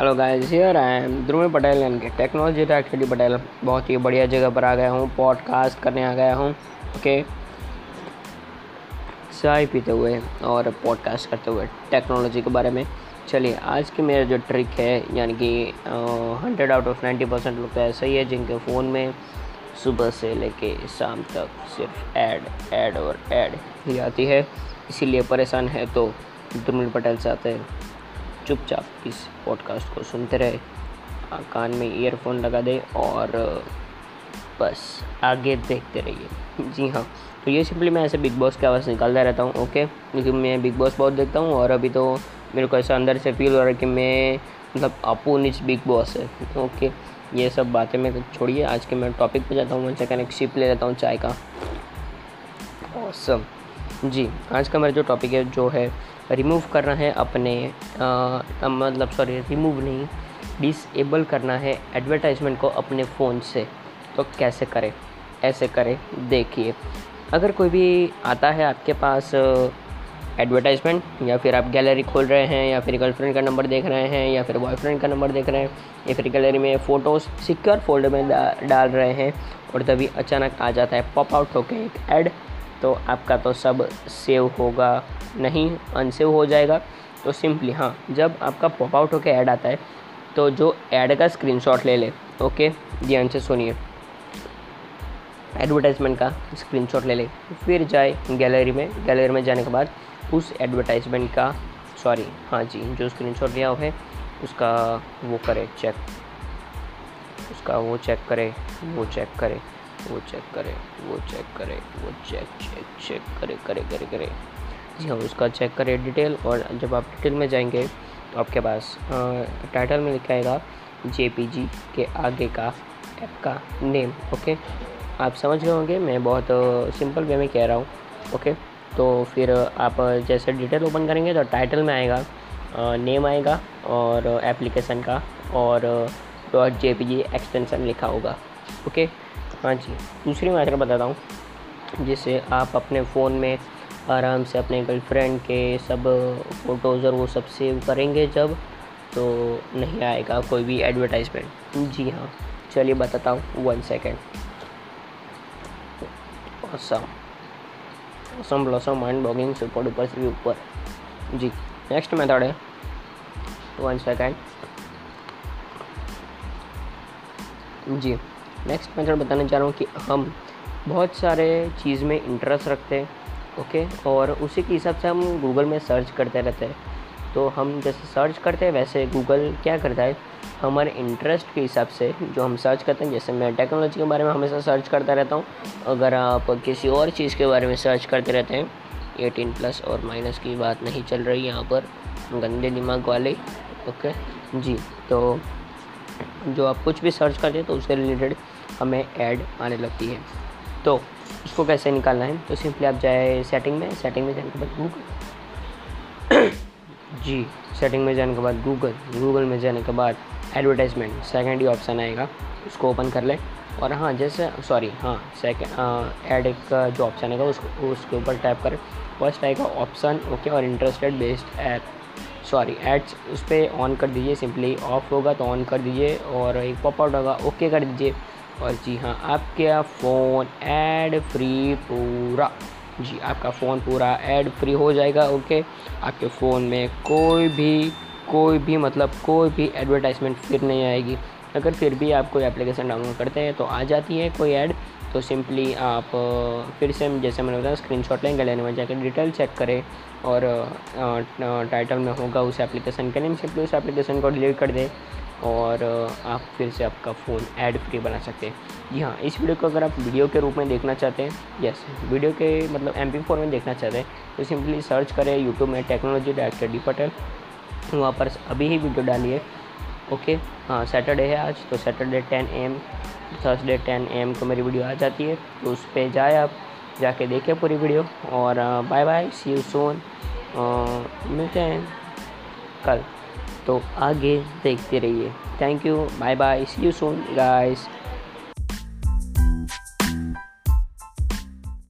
Hello guys here I am Dhruv Patel यानी कि technology activity Patel बहुत ही बढ़िया जगह पर आ गया हूँ पॉडकास्ट करने आ गया हूँ ओके चाय पीते हुए और पॉडकास्ट करते हुए टेक्नोलॉजी के बारे में। चलिए, आज की मेरा जो ट्रिक है, यानी कि hundred out of ninety percent लोग तो ऐसा ही है जिनके फ़ोन में सुबह से लेके शाम तक सिर्फ़ ऐड ऐड और ऐड ही आती है। इसीलिए परेशान है तो ध्रुव पटेल चाहते हैं। चुपचाप इस पॉडकास्ट को सुनते रहे। कान में ईयरफोन लगा दे और, बस, आगे देखते रहिए। जी हाँ तो ये सिंपली मैं ऐसे बिग बॉस की आवाज़ निकालता रहता हूँ ओके क्योंकि मैं बिग बॉस बहुत देखता हूँ और अभी तो मेरे को ऐसा अंदर से फील हो रहा है कि मैं मतलब अपू निच बिग बॉस है ओके ये सब बातें मैं छोड़िए। आज के मैं टॉपिक पे जाता हूँ मैं सेकंड एक शिप ले लेता हूँ चाय का। ऑसम जी, आज का मेरा जो टॉपिक है, जो है रिमूव करना है अपने मतलब सॉरी रिमूव नहीं डिसेबल करना है एडवर्टाइजमेंट को अपने फ़ोन से। तो कैसे करें? ऐसे करें, देखिए। अगर कोई भी आता है आपके पास एडवर्टाइजमेंट या फिर आप गैलरी खोल रहे हैं, या फिर गर्लफ्रेंड का नंबर देख रहे हैं, या फिर बॉयफ्रेंड का नंबर देख रहे हैं, या फिर गैलरी में फ़ोटोज़ सिक्योर फोल्डर में डाल रहे हैं, और तभी अचानक आ जाता है पॉप आउट होकर एक ऐड तो आपका तो सब सेव होगा। नहीं अनसेव हो जाएगा। तो सिंपली हाँ जब आपका पॉप आउट होकर ऐड आता है तो जो ऐड का स्क्रीनशॉट ले ले ओके ध्यान से सुनिए। एडवर्टाइजमेंट का स्क्रीनशॉट ले ले। फिर जाए गैलरी में। गैलरी में जाने के बाद उस एडवर्टाइजमेंट का सॉरी हाँ जी, जो स्क्रीनशॉट लिया है, उसका वो करे चेक उसका वो चेक करे, वो चेक करे। वो चेक करे, वो चेक करे, वो चेक चेक चेक करे करे करे करे। जी हाँ उसका चेक करे डिटेल और जब आप डिटेल में जाएँगे तो आपके पास टाइटल में लिखा आएगा जे के आगे का ऐप का नेम ओके आप समझ गए होंगे, मैं बहुत सिंपल वे में कह रहा हूँ ओके तो फिर आप जैसे डिटेल ओपन करेंगे तो टाइटल में आएगा नेम आएगा और एप्लीकेशन का और डॉट जे एक्सटेंशन लिखा होगा ओके हाँ जी, दूसरी मैं बताता हूँ, जिससे आप अपने फ़ोन में आराम से अपने गर्लफ्रेंड के सब फ़ोटोज़ और वो सब सेव करेंगे जब तो नहीं आएगा कोई भी एडवर्टाइजमेंट जी हाँ चलिए बताता हूँ one second awesome awesome blossom mind blogging से ऊपर ऊपर से भी ऊपर। जी नेक्स्ट मेथड है। वन सेकेंड जी। नेक्स्ट मेथड बताना चाह रहा हूँ कि हम बहुत सारे चीज़ में इंटरेस्ट रखते हैं ओके और उसी के हिसाब से हम गूगल में सर्च करते रहते हैं। तो हम जैसे सर्च करते हैं, वैसे गूगल क्या करता है? हमारे इंटरेस्ट के हिसाब से जो हम सर्च करते हैं, जैसे मैं टेक्नोलॉजी के बारे में हमेशा सर्च करता रहता हूँ। अगर आप किसी और चीज़ के बारे में सर्च करते रहते हैं एटीन प्लस और माइनस की बात नहीं चल रही यहाँ पर, गंदे दिमाग वाले ओके जी तो जो आप कुछ भी सर्च करते हैं तो उससे रिलेटेड हमें ऐड आने लगती है। तो उसको कैसे निकालना है? तो सिंपली आप जाए सेटिंग में सेटिंग में जाने के बाद गूगल जी सेटिंग में जाने के बाद गूगल गूगल में जाने के बाद एडवर्टाइजमेंट सेकेंड ही ऑप्शन आएगा। उसको ओपन कर ले। और हाँ जैसे सॉरी हाँ सेकेंड ऐड का जो ऑप्शन आएगा, उसको, उसके ऊपर टैप कर। फ़र्स्ट आएगा ऑप्शन ओके और interested based app sorry ads उस पर ऑन कर दीजिए सिंपली ऑफ़ होगा तो ऑन कर दीजिए और एक पॉप आउट होगा ओके कर दीजिए। और जी हाँ आपका फ़ोन एड फ्री पूरा। जी, आपका फ़ोन पूरा एड फ्री हो जाएगा ओके आपके फ़ोन में कोई भी कोई भी मतलब कोई भी एडवर्टाइजमेंट फिर नहीं आएगी। अगर फिर भी आप कोई एप्लीकेशन डाउनलोड करते हैं तो आ जाती है कोई ऐड तो सिंपली आप फिर से जैसे मैंने बताया स्क्रीन शॉट लें गैलरी में जाकर डिटेल चेक करें और टाइटल में होगा उस एप्लीकेशन के नेम सिंपली उस एप्लीकेशन को डिलीट कर दें और आप फिर से आपका फ़ोन ऐड फ्री बना सकते हैं। जी हाँ इस वीडियो को अगर आप वीडियो के रूप में देखना चाहते हैं यस वीडियो के मतलब एम पी में देखना चाहते हैं तो सिंपली सर्च करें यूट्यूब में टेक्नोलॉजी डायरेक्टर डी पटेल वहाँ पर अभी ही वीडियो डालिए। ओके? हाँ सैटरडे है आज तो Saturday ten AM Thursday ten AM को मेरी वीडियो आ जाती है तो उस पर जाए आप, जाके देखें पूरी वीडियो और bye bye see you soon मिलते हैं कल। तो आगे देखते रहिए। Thank you bye bye see you soon guys